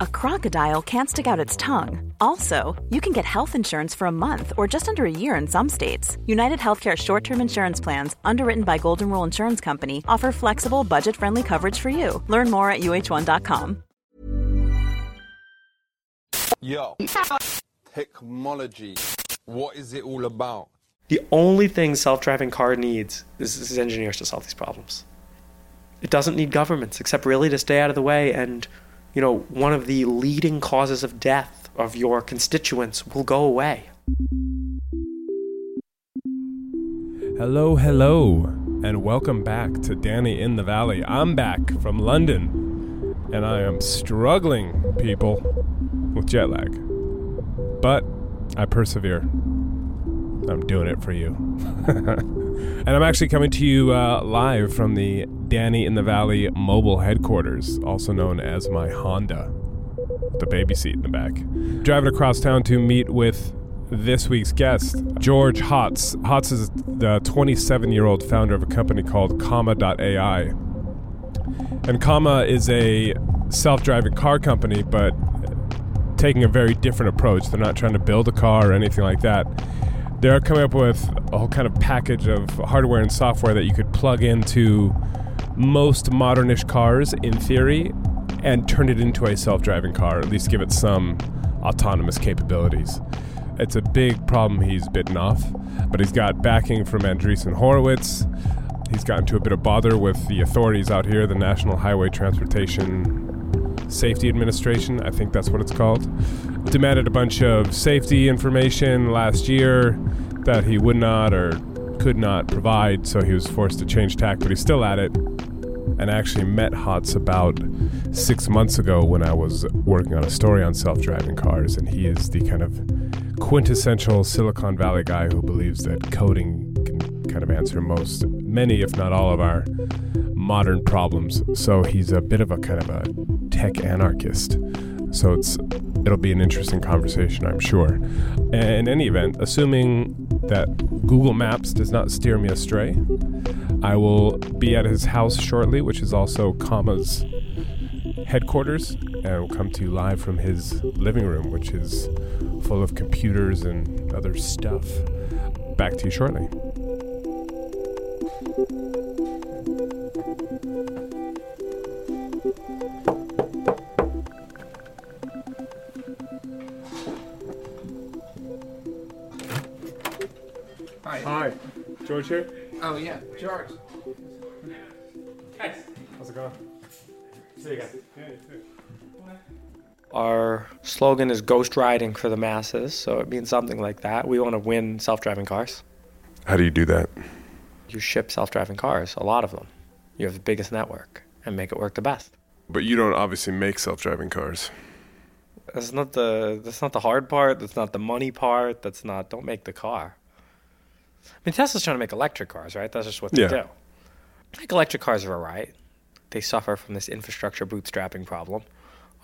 a crocodile can't stick out its tongue. Also, you can get health insurance for a month or just under a year in some states. United Healthcare short term insurance plans, underwritten by Golden Rule Insurance Company, offer flexible, budget friendly coverage for you. Learn more at uh1.com. Yo, technology. What is it all about? The only thing self-driving car needs is, is engineers to solve these problems. It doesn't need governments, except really to stay out of the way. And, you know, one of the leading causes of death of your constituents will go away. Hello, hello, and welcome back to Danny in the Valley. I'm back from London, and I am struggling, people, with jet lag. But I persevere. I'm doing it for you. and I'm actually coming to you uh, live from the Danny in the Valley mobile headquarters, also known as my Honda, the baby seat in the back. Driving across town to meet with this week's guest, George Hotz. Hotz is the 27 year old founder of a company called Comma.ai. And Comma is a self driving car company, but taking a very different approach. They're not trying to build a car or anything like that. They're coming up with a whole kind of package of hardware and software that you could plug into most modernish cars in theory and turn it into a self driving car, at least give it some autonomous capabilities. It's a big problem he's bitten off, but he's got backing from Andreessen Horowitz. He's gotten into a bit of bother with the authorities out here, the National Highway Transportation Safety Administration, I think that's what it's called. Demanded a bunch of safety information last year that he would not or could not provide, so he was forced to change tack, but he's still at it. And I actually met Hotz about six months ago when I was working on a story on self driving cars, and he is the kind of quintessential Silicon Valley guy who believes that coding can kind of answer most, many, if not all, of our modern problems. So he's a bit of a kind of a tech anarchist. So it's it'll be an interesting conversation, I'm sure. In any event, assuming that Google Maps does not steer me astray, I will be at his house shortly, which is also Comma's headquarters, and will come to you live from his living room, which is full of computers and other stuff. Back to you shortly. George here. Oh yeah, George. How's it going? See you again. Our slogan is ghost riding for the masses, so it means something like that. We want to win self driving cars. How do you do that? You ship self driving cars, a lot of them. You have the biggest network and make it work the best. But you don't obviously make self-driving cars. That's not the that's not the hard part, that's not the money part, that's not don't make the car. I mean Tesla's trying to make electric cars, right? That's just what they Yeah. do. I think electric cars are alright. They suffer from this infrastructure bootstrapping problem.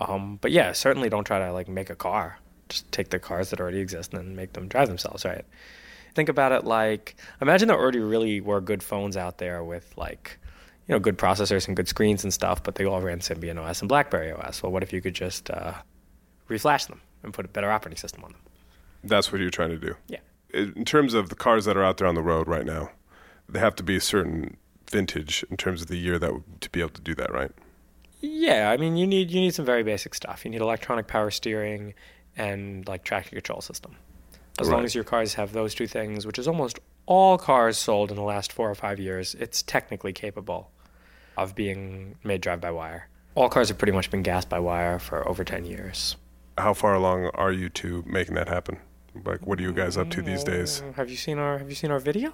Um, but yeah, certainly don't try to like make a car. Just take the cars that already exist and make them drive themselves, right? Think about it like imagine there already really were good phones out there with like you know good processors and good screens and stuff, but they all ran Symbian OS and BlackBerry OS. Well, what if you could just uh, reflash them and put a better operating system on them? That's what you're trying to do. Yeah. In terms of the cars that are out there on the road right now, they have to be a certain vintage in terms of the year that to be able to do that, right? Yeah, I mean you need you need some very basic stuff. You need electronic power steering and like traction control system. As long as your cars have those two things, which is almost all cars sold in the last four or five years, it's technically capable of being made drive by wire. All cars have pretty much been gas by wire for over ten years. How far along are you to making that happen? Like, what are you guys up to these days? Uh, Have you seen our Have you seen our video?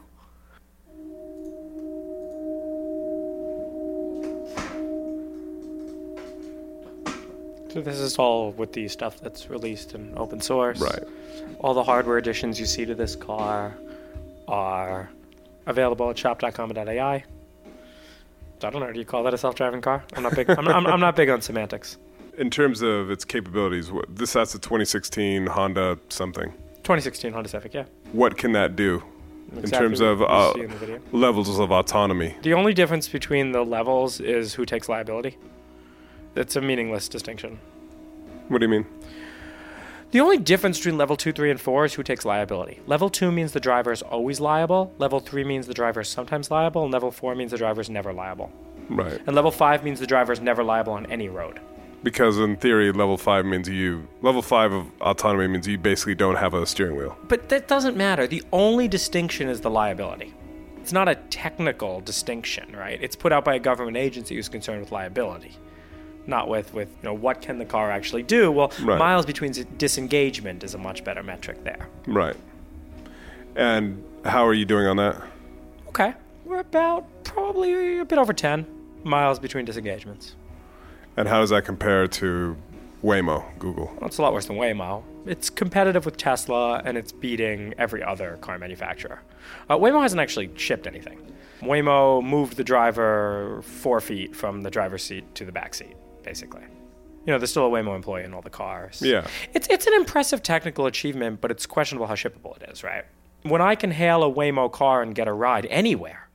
So this is all with the stuff that's released in open source. Right. All the hardware additions you see to this car are available at shop.comma.ai. I don't know. Do you call that a self-driving car? I'm not big. I'm, I'm, I'm not big on semantics. In terms of its capabilities, what, this that's a 2016 Honda something. 2016 Honda Civic, yeah. What can that do in terms of uh, in levels of autonomy? The only difference between the levels is who takes liability. It's a meaningless distinction. What do you mean? The only difference between level 2, 3, and 4 is who takes liability. Level 2 means the driver is always liable, level 3 means the driver is sometimes liable, and level 4 means the driver is never liable. Right. And level 5 means the driver is never liable on any road. Because in theory, level five means you level five of autonomy means you basically don't have a steering wheel. But that doesn't matter. The only distinction is the liability. It's not a technical distinction, right? It's put out by a government agency who's concerned with liability, not with, with you know what can the car actually do. Well, Right. miles between disengagement is a much better metric there. Right. And how are you doing on that? Okay, we're about probably a bit over 10 miles between disengagements. And how does that compare to Waymo, Google? Well, it's a lot worse than Waymo. It's competitive with Tesla, and it's beating every other car manufacturer. Uh, Waymo hasn't actually shipped anything. Waymo moved the driver four feet from the driver's seat to the back seat, basically. You know, there's still a Waymo employee in all the cars. Yeah. It's it's an impressive technical achievement, but it's questionable how shippable it is, right? When I can hail a Waymo car and get a ride anywhere,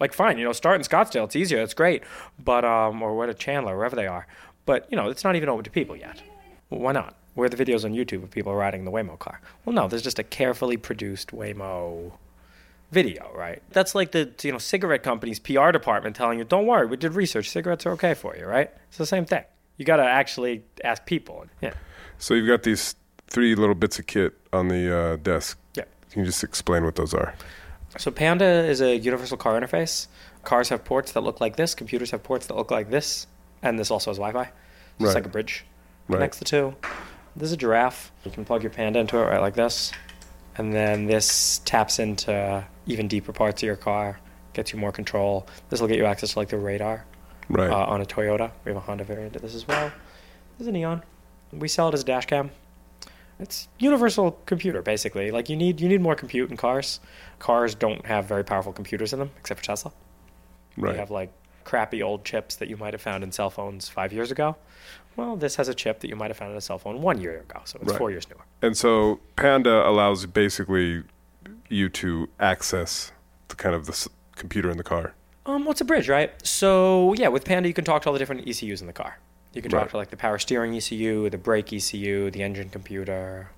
like fine, you know, start in Scottsdale, it's easier, it's great, but um, or what at Chandler, wherever they are, but you know, it's not even open to people yet. Well, why not? Where are the videos on YouTube of people riding the Waymo car? Well, no, there's just a carefully produced Waymo video, right? That's like the you know cigarette company's PR department telling you, "Don't worry, we did research. Cigarettes are okay for you," right? It's the same thing. You got to actually ask people. Yeah. So you've got these three little bits of kit on the uh, desk. Yeah. Can you just explain what those are? So Panda is a universal car interface. Cars have ports that look like this. Computers have ports that look like this, and this also has Wi-Fi. So Right. It's like a bridge. Right. Connects the two. This is a giraffe. You can plug your Panda into it right like this, and then this taps into even deeper parts of your car, gets you more control. This will get you access to like the radar Right. uh, on a Toyota. We have a Honda variant of this as well. This is an EON. We sell it as a dash cam. It's universal computer basically. Like you need you need more compute in cars. Cars don't have very powerful computers in them except for Tesla. right. They have like crappy old chips that you might have found in cell phones 5 years ago. Well, this has a chip that you might have found in a cell phone 1 year ago, so it's Right. 4 years newer. And so Panda allows basically you to access the kind of the s- computer in the car. Um, what's a bridge, right? So yeah, with Panda you can talk to all the different ECUs in the car. You can talk Right. to like the power steering ECU, the brake ECU, the engine computer,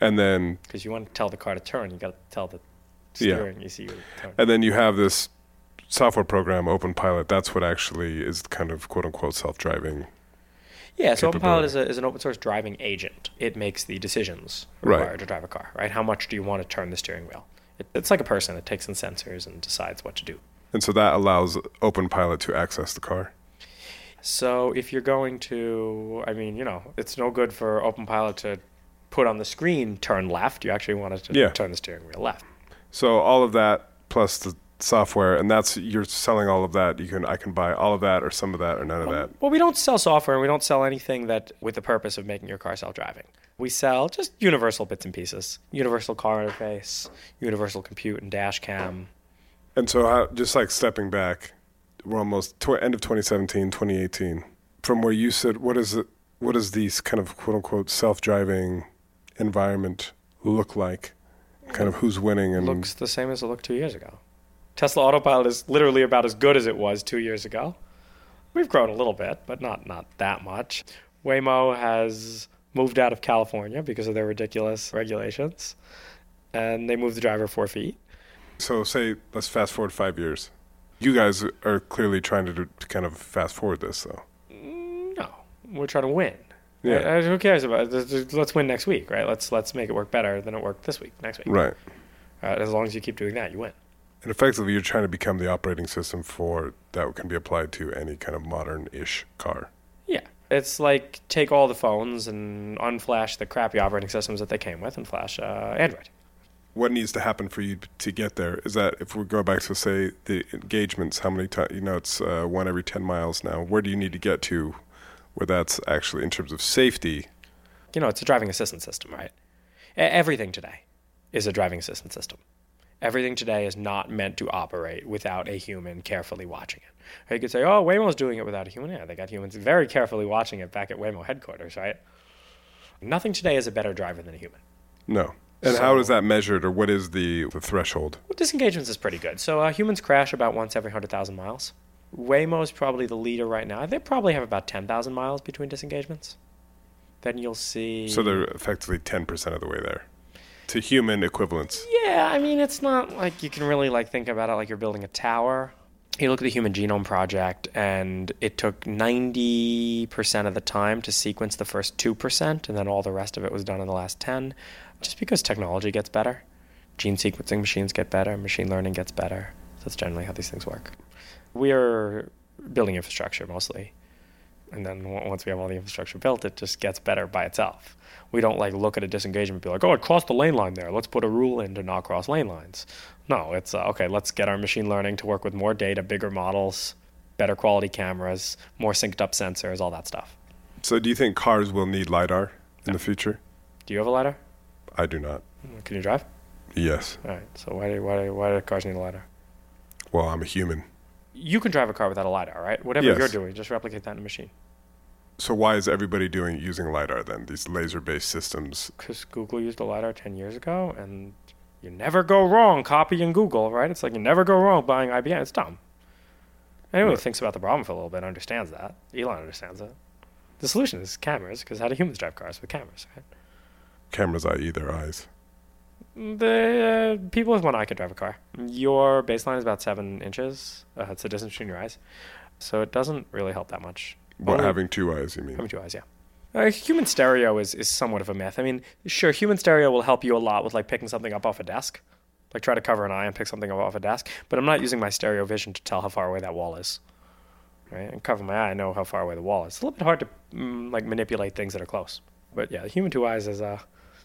And then because you want to tell the car to turn, you got to tell the Yeah. steering ECU to turn. and then you have this software program OpenPilot. That's what actually is kind of quote unquote self-driving. yeah, so OpenPilot is, a, is an open source driving agent. It makes the decisions Right. required to drive a car, right? How much do you want to turn the steering wheel? It, it's like a person. It takes in sensors and decides what to do. And so that allows OpenPilot to access the car. So if you're going to, I mean, you know, it's no good for OpenPilot to put on the screen turn left. You actually want it to Yeah. turn the steering wheel left. So all of that plus the software, and that's you're selling all of that. You can I can buy all of that or some of that or none of that. Well, we don't sell software and we don't sell anything that with the purpose of making your car self-driving. We sell just universal bits and pieces. Universal car interface, universal compute and dash cam. And so how, just like stepping back, we're almost tw- end of 2017, 2018. From where you said, what is it? What does these kind of quote unquote self-driving environment look like? Kind of who's winning and looks the same as it looked two years ago. Tesla Autopilot is literally about as good as it was two years ago. We've grown a little bit, but not not that much. Waymo has moved out of California because of their ridiculous regulations, and they moved the driver four feet. so say let's fast forward five years. You guys are clearly trying to, do, to kind of fast forward this though. No, we're trying to win. Yeah. Uh, who cares about it? Let's win next week, right? Let's let's make it work better than it worked this week, next week. Right. Uh, as long as you keep doing that, you win. And effectively, you're trying to become the operating system for that can be applied to any kind of modern-ish car. Yeah. It's like take all the phones and unflash the crappy operating systems that they came with and flash uh, Android. What needs to happen for you to get there is that if we go back to say the engagements, how many times you know it's uh, one every ten miles now. Where do you need to get to, where that's actually in terms of safety? You know, it's a driving assistance system, right? Everything today is a driving assistance system. Everything today is not meant to operate without a human carefully watching it. You could say, oh, Waymo's doing it without a human. Yeah, they got humans very carefully watching it back at Waymo headquarters, right? Nothing today is a better driver than a human. No. And how is that measured, or what is the, the threshold? Well, disengagements is pretty good. So uh, humans crash about once every 100,000 miles. Waymo is probably the leader right now. They probably have about 10,000 miles between disengagements. Then you'll see. So they're effectively 10% of the way there to human equivalents. Yeah, I mean, it's not like you can really like think about it like you're building a tower. You look at the Human Genome Project, and it took 90% of the time to sequence the first 2%, and then all the rest of it was done in the last 10, just because technology gets better. Gene sequencing machines get better, machine learning gets better. That's generally how these things work. We are building infrastructure mostly. And then once we have all the infrastructure built, it just gets better by itself. We don't like look at a disengagement and be like, oh, it crossed the lane line there. Let's put a rule in to not cross lane lines. No, it's uh, okay, let's get our machine learning to work with more data, bigger models, better quality cameras, more synced up sensors, all that stuff. So do you think cars will need LiDAR in the future? Do you have a LiDAR? I do not. Can you drive? Yes. All right. So why do, why, do- why do cars need a LiDAR? Well, I'm a human. You can drive a car without a LiDAR, right? Whatever Yes. you're doing, just replicate that in a machine. So why is everybody doing using LiDAR then? These laser-based systems. because Google used a LiDAR 10 years ago, and you never go wrong copying Google, right? It's like you never go wrong buying IBM. It's dumb. Anyone who thinks about the problem for a little bit understands that. Elon understands it. The solution is cameras, because how do humans drive cars with cameras, right? Cameras, i.e., their eyes. The uh, people with one eye can drive a car. Your baseline is about seven inches. Uh, it's the distance between your eyes, so it doesn't really help that much. What, Only- having two eyes, you mean? Having two eyes, yeah. Uh, human stereo is, is somewhat of a myth. I mean, sure, human stereo will help you a lot with like picking something up off a desk, like try to cover an eye and pick something up off a desk. But I'm not using my stereo vision to tell how far away that wall is. Right? And cover my eye, I know how far away the wall is. It's a little bit hard to mm, like manipulate things that are close. But yeah, human two eyes is uh,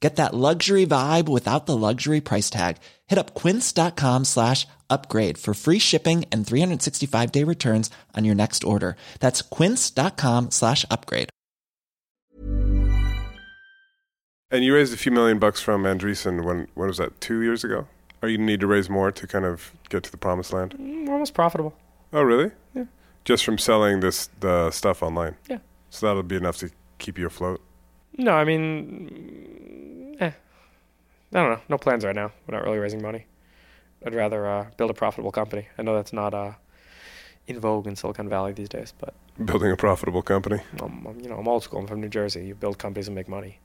Get that luxury vibe without the luxury price tag. Hit up quince.com slash upgrade for free shipping and 365 day returns on your next order. That's quince.com slash upgrade. And you raised a few million bucks from Andreessen when, when was that, two years ago? Or you need to raise more to kind of get to the promised land? Mm, almost profitable. Oh, really? Yeah. Just from selling this the stuff online? Yeah. So that'll be enough to keep you afloat? No, I mean, eh. I don't know. No plans right now. We're not really raising money. I'd rather uh, build a profitable company. I know that's not uh, in vogue in Silicon Valley these days, but Building a profitable company? I'm, I'm, you know, I'm old school. I'm from New Jersey. You build companies and make money.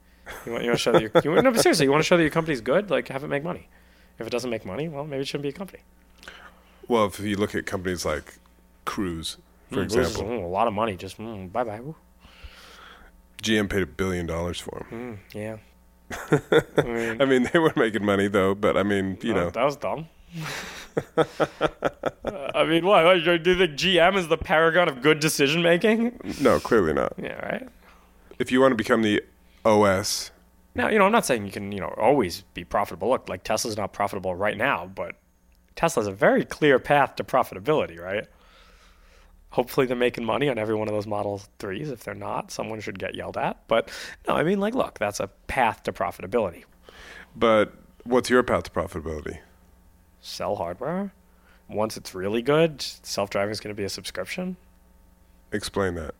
You want, you want to show that your, you, want- no, but seriously, you want to show that your company's good. Like, have it make money. If it doesn't make money, well, maybe it shouldn't be a company. Well, if you look at companies like Cruise, for Mm, example, mm, a lot of money. Just mm, bye bye. GM paid a billion dollars for them. Mm, yeah. I mean, I mean, they were making money though, but I mean, you know, that was dumb. I mean, what, Do you think GM is the paragon of good decision making? no, clearly not. Yeah, right. If you want to become the OS, Now, you know, I'm not saying you can, you know, always be profitable. Look, like Tesla's not profitable right now, but Tesla's a very clear path to profitability, right? Hopefully they're making money on every one of those Model 3s. If they're not, someone should get yelled at. But no, I mean, like, look, that's a path to profitability. But what's your path to profitability? Sell hardware. Once it's really good, self driving is going to be a subscription. Explain that.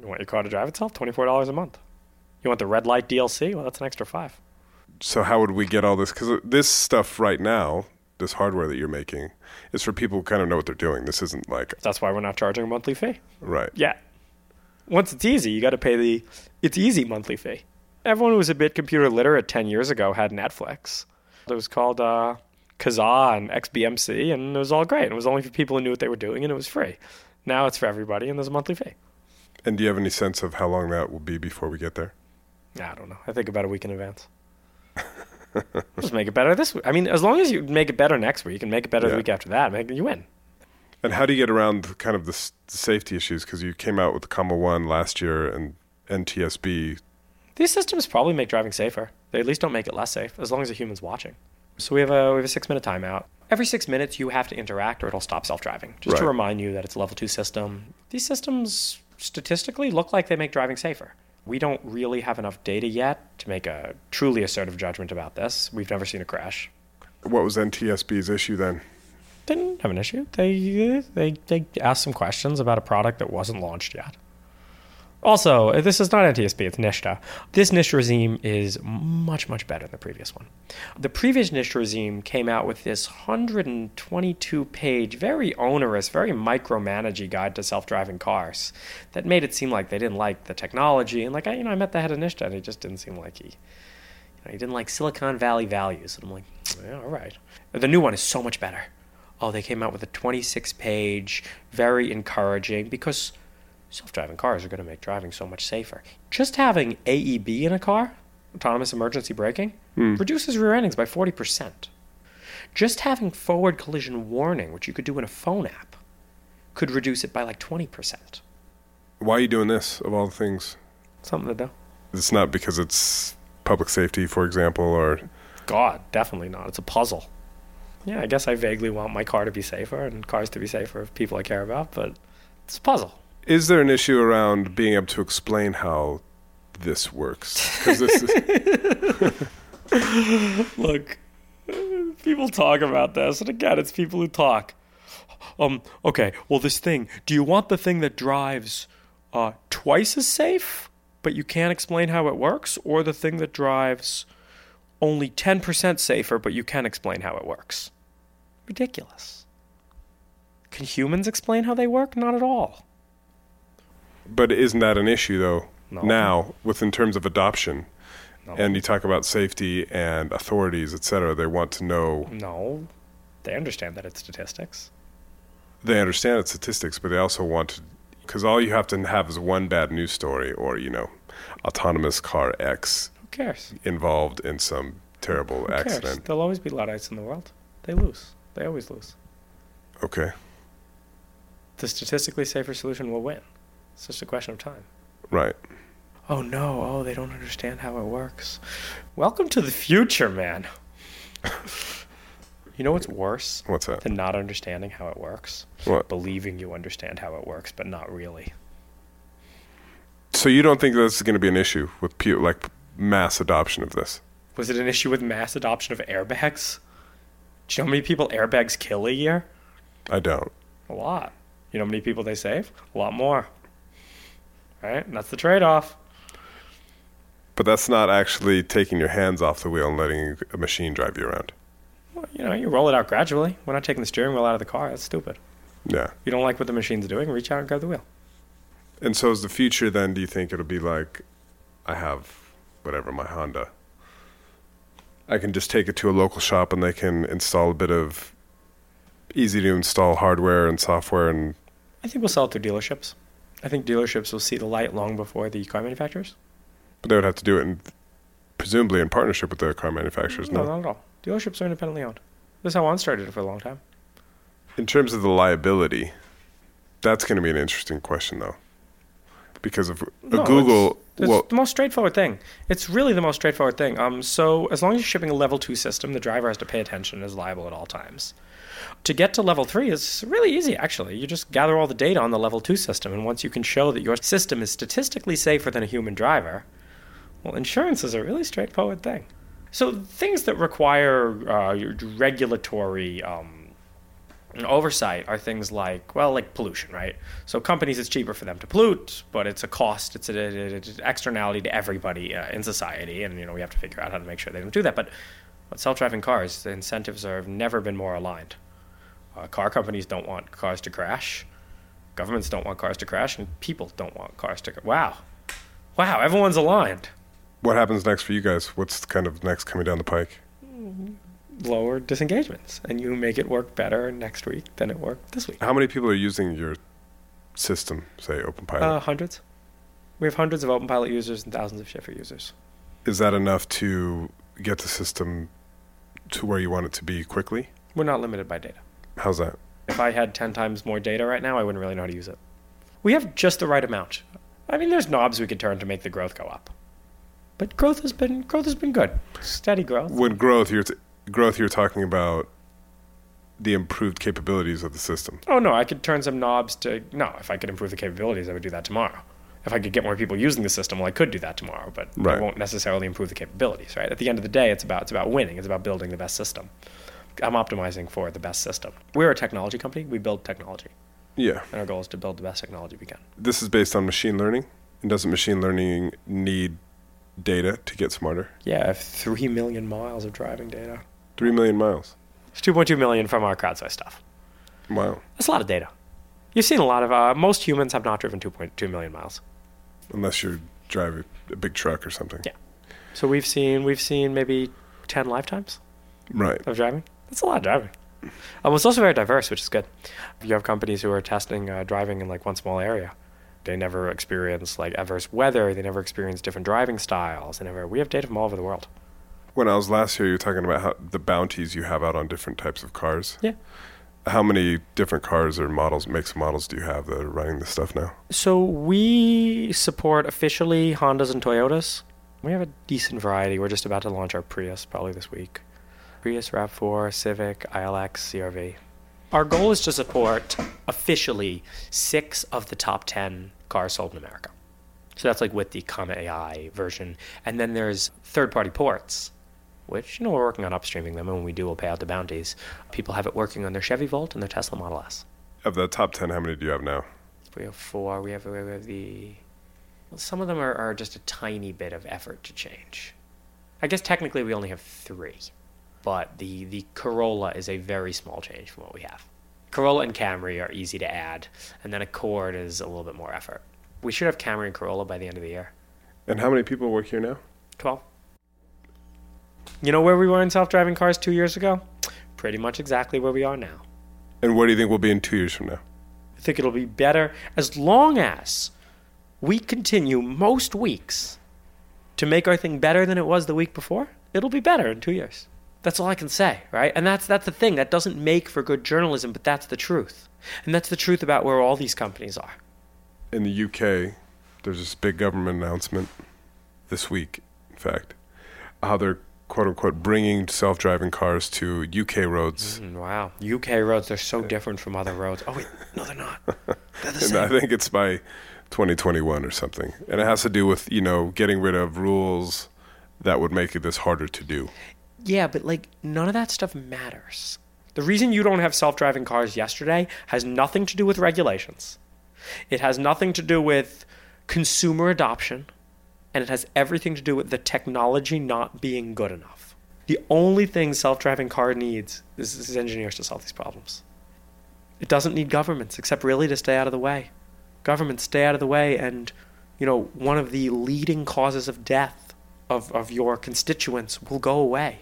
You want your car to drive itself? $24 a month. You want the red light DLC? Well, that's an extra five. So how would we get all this? Because this stuff right now, this hardware that you're making, is for people who kind of know what they're doing. This isn't like That's why we're not charging a monthly fee. right. Yeah. Once it's easy, you got to pay the it's easy monthly fee. Everyone who was a bit computer literate 10 years ago had Netflix. It was called uh, Kazaa and XBMC, and it was all great. It was only for people who knew what they were doing, and it was free. Now it's for everybody, and there's a monthly fee. And do you have any sense of how long that will be before we get there? I don't know. I think about a week in advance. Just make it better this week. I mean, as long as you make it better next week and make it better the week after that, make, you win. And how do you get around kind of the, s- safety issues? Because you came out with the Comma One last year and NTSB. These systems probably make driving safer. They at least don't make it less safe, as long as a human's watching. So we have a we have a six minute timeout. Every six minutes, you have to interact, or it'll stop self driving. Just to remind you that it's a level two system. These systems statistically look like they make driving safer. We don't really have enough data yet to make a truly assertive judgment about this. We've never seen a crash. What was NTSB's issue then? Didn't have an issue. They they they asked some questions about a product that wasn't launched yet. Also, this is not NTSB, it's NHTSA. This NHTSA regime is much, much better than the previous one. The previous NHTSA regime came out with this 122 page, very onerous, very micromanagey guide to self driving cars that made it seem like they didn't like the technology. And, like, I, you know, I met the head of NHTSA and he just didn't seem like he, he didn't like Silicon Valley values. And I'm like, yeah, all right. The new one is so much better. Oh, they came out with a 26 page, very encouraging because self-driving cars are going to make driving so much safer. Just having AEB in a car, autonomous emergency braking, hmm. reduces rear endings by 40%. Just having forward collision warning, which you could do in a phone app, could reduce it by like 20%. Why are you doing this of all the things? Something to do. It's not because it's public safety, for example, or God, definitely not. It's a puzzle. Yeah, I guess I vaguely want my car to be safer and cars to be safer of people I care about, but it's a puzzle. Is there an issue around being able to explain how this works? this is, Look, people talk about this, and again, it's people who talk. Um, okay, well, this thing, do you want the thing that drives uh, twice as safe, but you can't explain how it works, or the thing that drives only 10% safer, but you can explain how it works? Ridiculous. Can humans explain how they work? Not at all. But isn't that an issue though? No. Now, with in terms of adoption, No. and you talk about safety and authorities, et cetera, they want to know. No. They understand that it's statistics. They understand it's statistics, but they also want to, because all you have to have is one bad news story, or you know, autonomous car X Who cares? involved in some terrible Who cares? accident. There'll always be Luddites in the world. They lose. They always lose. Okay, The statistically safer solution will win. It's just a question of time. right. Oh no, oh, they don't understand how it works. Welcome to the future, man. you know what's worse What's that? than not understanding how it works? What? Believing you understand how it works, but not really. So you don't think this is going to be an issue with pu- like mass adoption of this? Was it an issue with mass adoption of airbags? Do you know how many people airbags kill a year? I don't. A lot. You know how many people they save? A lot more. Right? And that's the trade off. But that's not actually taking your hands off the wheel and letting a machine drive you around. Well, you know, you roll it out gradually. We're not taking the steering wheel out of the car. That's stupid. Yeah. You don't like what the machine's doing, reach out and grab the wheel. And so is the future then, do you think it'll be like I have whatever, my Honda. I can just take it to a local shop and they can install a bit of easy to install hardware and software and I think we'll sell it through dealerships. I think dealerships will see the light long before the car manufacturers. but they would have to do it in presumably in partnership with the car manufacturers, No, no? not at all. Dealerships are independently owned. This is how On started it for a long time. In terms of the liability, that's going to be an interesting question though. Because of No, Google It's, it's well the most straightforward thing. It's really the most straightforward thing. Um, so as long as you're shipping a level two system, the driver has to pay attention and is liable at all times. To get to level three is really easy, actually. You just gather all the data on the level two system, and once you can show that your system is statistically safer than a human driver, well, insurance is a really straightforward thing. So things that require uh, regulatory um, oversight are things like, well, like pollution, right? So companies, it's cheaper for them to pollute, but it's a cost, it's, an externality to everybody uh, in society, and you know we have to figure out how to make sure they don't do that. But but self-driving cars, the incentives have never been more aligned. Uh, car companies don't want cars to crash. Governments don't want cars to crash, and people don't want cars to. Crash. Wow, wow! Everyone's aligned. What happens next for you guys? What's kind of next coming down the pike? Lower disengagements, and you make it work better next week than it worked this week. How many people are using your system, say OpenPilot? Uh, hundreds. We have hundreds of OpenPilot users and thousands of chffr users. Is that enough to get the system to where you want it to be quickly? We're not limited by data. How's that? If I had 10 times more data right now, I wouldn't really know how to use it. We have just the right amount. I mean, there's knobs we could turn to make the growth go up. But growth has been growth has been good. Steady growth. When growth, you're t- growth, you're talking about the improved capabilities of the system. Oh no, I could turn some knobs to no. If I could improve the capabilities, I would do that tomorrow. If I could get more people using the system, well, I could do that tomorrow. But Right. I won't necessarily improve the capabilities. Right. At the end of the day, it's about it's about winning. It's about building the best system. I'm optimizing for the best system. We're a technology company. We build technology, Yeah. and our goal is to build the best technology we can. This is based on machine learning. And doesn't machine learning need data to get smarter? Yeah, I have three million miles of driving data. Three million miles. It's 2.2 million from our crowdsourced stuff. Wow. That's a lot of data. You've seen a lot of. Uh, most humans have not driven 2.2 million miles. Unless you're driving a big truck or something. Yeah. So we've seen we've seen maybe 10 lifetimes Right. of driving. That's a lot of driving. Um, it's also very diverse, which is good. You have companies who are testing uh, driving in like one small area. They never experience like adverse weather. They never experience different driving styles. They never. We have data from all over the world. When I was last here, you were talking about how the bounties you have out on different types of cars. Yeah. How many different cars or models, makes models, do you have that are running this stuff now? So we support officially Hondas and Toyotas. We have a decent variety. We're just about to launch our Prius probably this week. Prius, RAV4, Civic, ILX, CRV. Our goal is to support officially six of the top 10 cars sold in America. So that's like with the Comma AI version. And then there's third party ports, which, you know, we're working on upstreaming them. And when we do, we'll pay out the bounties. People have it working on their Chevy Volt and their Tesla Model S. Of the top 10, how many do you have now? We have four. We have, we have the. Well, some of them are, are just a tiny bit of effort to change. I guess technically we only have three, but the, the Corolla is a very small change from what we have. Corolla and Camry are easy to add, and then Accord is a little bit more effort. We should have Camry and Corolla by the end of the year. And how many people work here now? 12. You know where we were in self driving cars two years ago? Pretty much exactly where we are now. And where do you think we'll be in two years from now? I think it'll be better as long as we continue most weeks to make our thing better than it was the week before. It'll be better in two years. That's all I can say, right? And that's that's the thing that doesn't make for good journalism, but that's the truth, and that's the truth about where all these companies are. In the UK, there's this big government announcement this week, in fact, how they're quote unquote bringing self driving cars to UK roads. Mm, wow, UK roads they're so different from other roads. Oh wait, no, they're not. They're the and I think it's by 2021 or something. And it has to do with, you know, getting rid of rules that would make this harder to do. Yeah, but like none of that stuff matters. The reason you don't have self driving cars yesterday has nothing to do with regulations. It has nothing to do with consumer adoption, and it has everything to do with the technology not being good enough. The only thing self driving car needs is, is engineers to solve these problems. It doesn't need governments, except really to stay out of the way. Governments stay out of the way, and you know, one of the leading causes of death of, of your constituents will go away.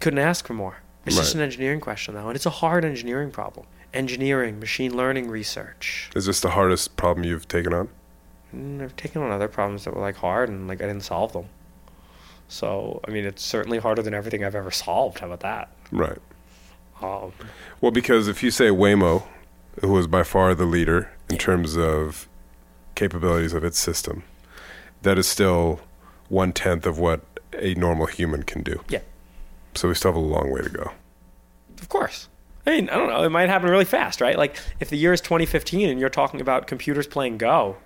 Couldn't ask for more. It's just an engineering question, though, and it's a hard engineering problem. Engineering, machine learning research. Is this the hardest problem you've taken on? Mm, I've taken on other problems that were like hard, and like I didn't solve them. So I mean, it's certainly harder than everything I've ever solved. How about that? Right. Um, Well, because if you say Waymo, who was by far the leader in terms of capabilities of its system, that is still one tenth of what a normal human can do. Yeah. So we still have a long way to go. Of course. I mean, I don't know. It might happen really fast, right? Like if the year is 2015 and you're talking about computers playing Go,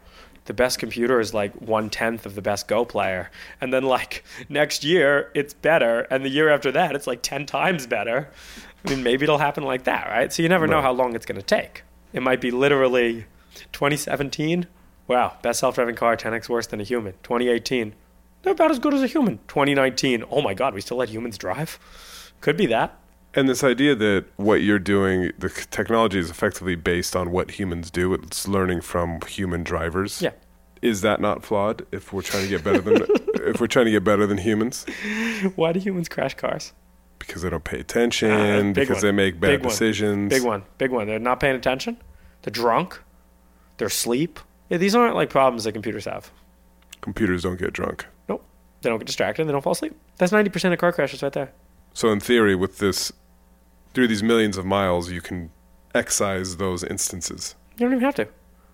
the best computer is like one tenth of the best Go player, and then like next year it's better, and the year after that it's like ten times better. I mean, maybe it'll happen like that, right? So you never know Right. how long it's going to take. It might be literally 2017. Wow, best self-driving car, 10x worse than a human. 2018, they're about as good as a human. 2019, oh my God, we still let humans drive. Could be that. And this idea that what you're doing, the technology is effectively based on what humans do. It's learning from human drivers. Yeah. Is that not flawed? If we're trying to get better than if we're trying to get better than humans, Why do humans crash cars? because they don't pay attention, ah, big because one. they make bad Big one. decisions. Big one. Big one. They're not paying attention. They're drunk. They're asleep. Yeah, these aren't like problems that computers have. Computers don't get drunk. Nope. They don't get distracted. And they don't fall asleep. That's 90% of car crashes right there. So in theory, with this, through these millions of miles, you can excise those instances. You don't even have to.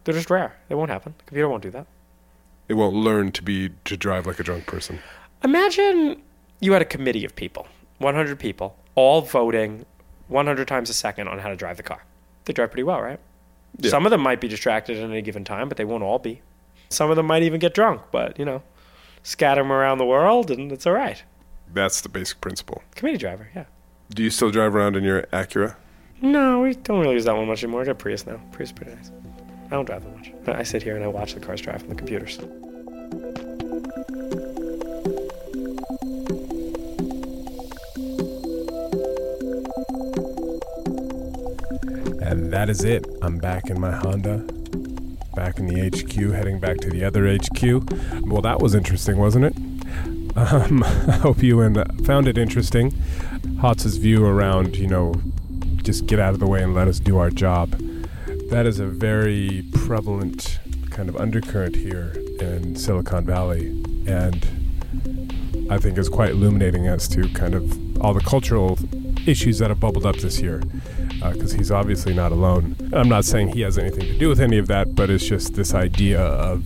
They're just rare. They won't happen. The computer won't do that. It won't learn to be to drive like a drunk person. Imagine you had a committee of people, 100 people, all voting 100 times a second on how to drive the car. They drive pretty well, right? Yeah. Some of them might be distracted at any given time, but they won't all be. Some of them might even get drunk, but, you know, scatter them around the world and it's all right. That's the basic principle. Committee driver, yeah. Do you still drive around in your Acura? No, we don't really use that one much anymore. I got Prius now. Prius is pretty nice. I don't drive that much. I sit here and I watch the cars drive from the computers. And that is it. I'm back in my Honda, back in the HQ, heading back to the other HQ. Well, that was interesting, wasn't it? Um, I hope you found it interesting. Hotz's view around, you know, just get out of the way and let us do our job. That is a very prevalent kind of undercurrent here in Silicon Valley, and I think is quite illuminating as to kind of all the cultural issues that have bubbled up this year. Because he's obviously not alone. I'm not saying he has anything to do with any of that, but it's just this idea of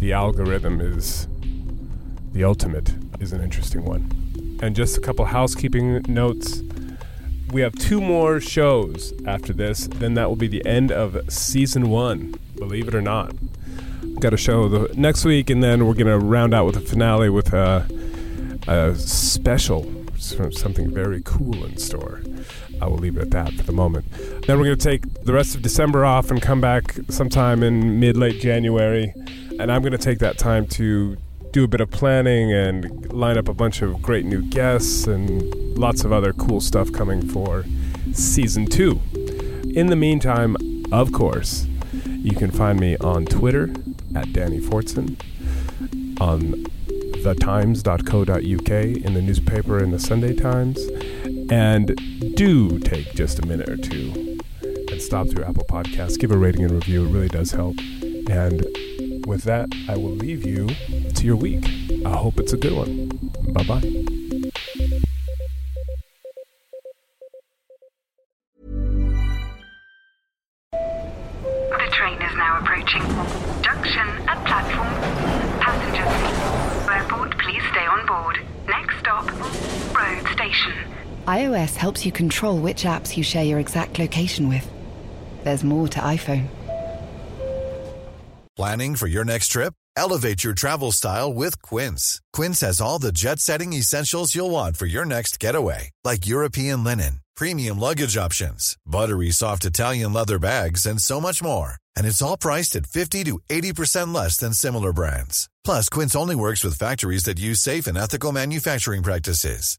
the algorithm is the ultimate is an interesting one. And just a couple housekeeping notes. We have two more shows after this. Then that will be the end of season one. Believe it or not, got a show the next week, and then we're gonna round out with a finale with a, a special, something very cool in store. I will leave it at that for the moment. Then we're gonna take the rest of December off and come back sometime in mid late January, and I'm gonna take that time to do a bit of planning and line up a bunch of great new guests and lots of other cool stuff coming for season two. In the meantime, of course, you can find me on Twitter at Danny Fortson, on thetimes.co.uk, in the newspaper in the Sunday Times, and do take just a minute or two and stop through Apple Podcasts, give a rating and review. It really does help. And with that, I will leave you to your week. I hope it's a good one. Bye bye. iOS helps you control which apps you share your exact location with. There's more to iPhone. Planning for your next trip? Elevate your travel style with Quince. Quince has all the jet setting essentials you'll want for your next getaway, like European linen, premium luggage options, buttery soft Italian leather bags, and so much more. And it's all priced at 50 to 80% less than similar brands. Plus, Quince only works with factories that use safe and ethical manufacturing practices.